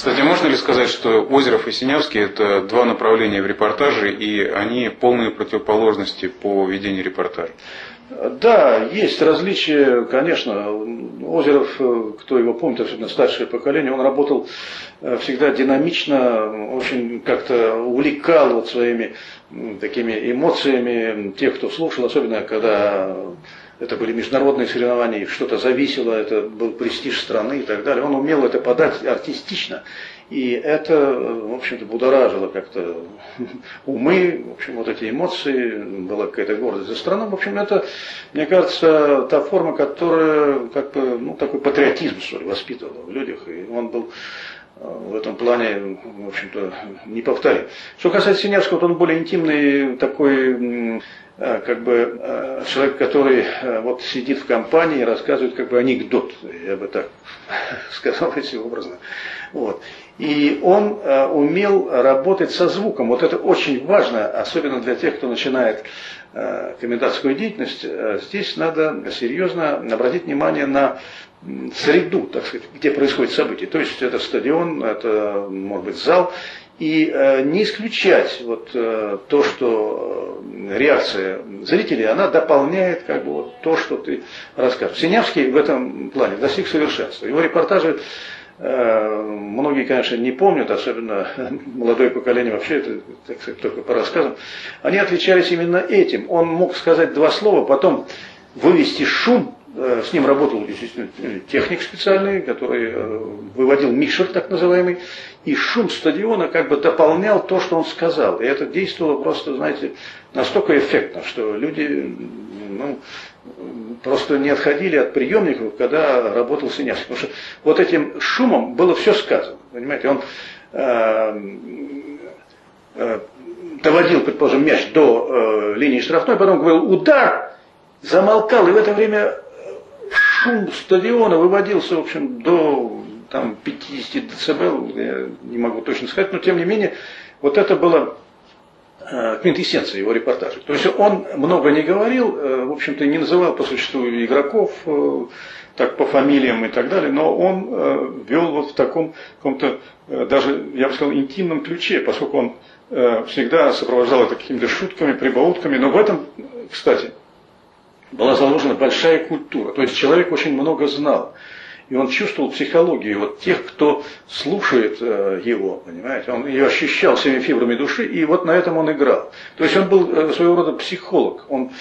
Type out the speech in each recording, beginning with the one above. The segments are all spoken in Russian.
Кстати, можно ли сказать, что Озеров и Синявский – это два направления в репортаже, и они полные противоположности по ведению репортажа? Да, есть различия, конечно. Озеров, кто его помнит, особенно старшее поколение, он работал э, всегда динамично, очень как-то увлекал вот своими такими эмоциями тех, кто слушал, особенно когда это были международные соревнования, что-то зависело, это был престиж страны и так далее. Он умел это подать артистично. И это, в общем-то, будоражило как-то умы, в общем, вот эти эмоции, была какая-то гордость за страну. В общем, это, мне кажется, та форма, которая как бы, ну, такой патриотизм, что ли, воспитывала в людях. И он был в этом плане, в общем-то, не повторим. Что касается Синявского, то он более интимный такой Э, как бы э, человек, который вот сидит в компании и рассказывает как бы анекдот, я бы так сказал, если образно. Вот. И он умел работать со звуком. Вот это очень важно, особенно для тех, кто начинает комментаторскую деятельность. Здесь надо серьезно обратить внимание на среду, так сказать, где происходит событие. То есть это стадион, это может быть зал, и э, не исключать вот э, то, что э, реакция зрителей, она дополняет как бы вот то, что ты расскажешь. Синявский в этом плане достиг совершенства. Его репортажи многие, конечно, не помнят, особенно молодое поколение вообще, это, так сказать, только по рассказам, они отличались именно этим. Он мог сказать два слова, потом вывести шум Э, с ним работал, естественно, техник специальный, который э, выводил микшер так называемый, и шум стадиона как бы дополнял то, что он сказал. И это действовало просто, знаете, настолько эффектно, что люди ну, просто не отходили от приемников, когда работал Синявский. Потому что вот этим шумом было все сказано. Понимаете, он э, э, доводил, предположим, мяч до э, линии штрафной, потом говорил удар, замолкал, и в это время шум стадиона выводился, в общем, до там, 50 дБ, я не могу точно сказать, но тем не менее, вот это было э, квинтэссенция его репортажа. То есть он много не говорил, э, в общем-то не называл по существу игроков, э, так по фамилиям и так далее, но он вел вот в таком каком-то, даже, я бы сказал, интимном ключе, поскольку он всегда сопровождал это какими-то шутками, прибаутками, но в этом, кстати, была заложена большая культура. То есть человек очень много знал. И он чувствовал психологию вот тех, кто слушает э, его, понимаете, он ее ощущал всеми фибрами души, и вот на этом он играл. То есть он был э, своего рода психолог, он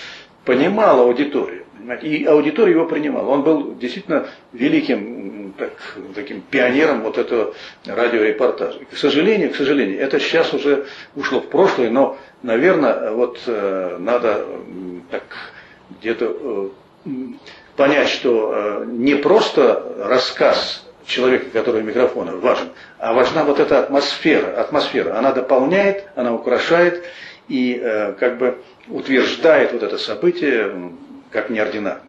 понимал аудиторию, понимаете, и аудитория его принимала. Он был действительно великим так, таким пионером вот этого радиорепортажа. К сожалению, к сожалению, это сейчас уже ушло в прошлое, но, наверное, вот э, надо так где-то э, понять, что э, не просто рассказ человека, который у важен, а важна вот эта атмосфера. Атмосфера, она дополняет, она украшает и э, как бы утверждает вот это событие как неординарное.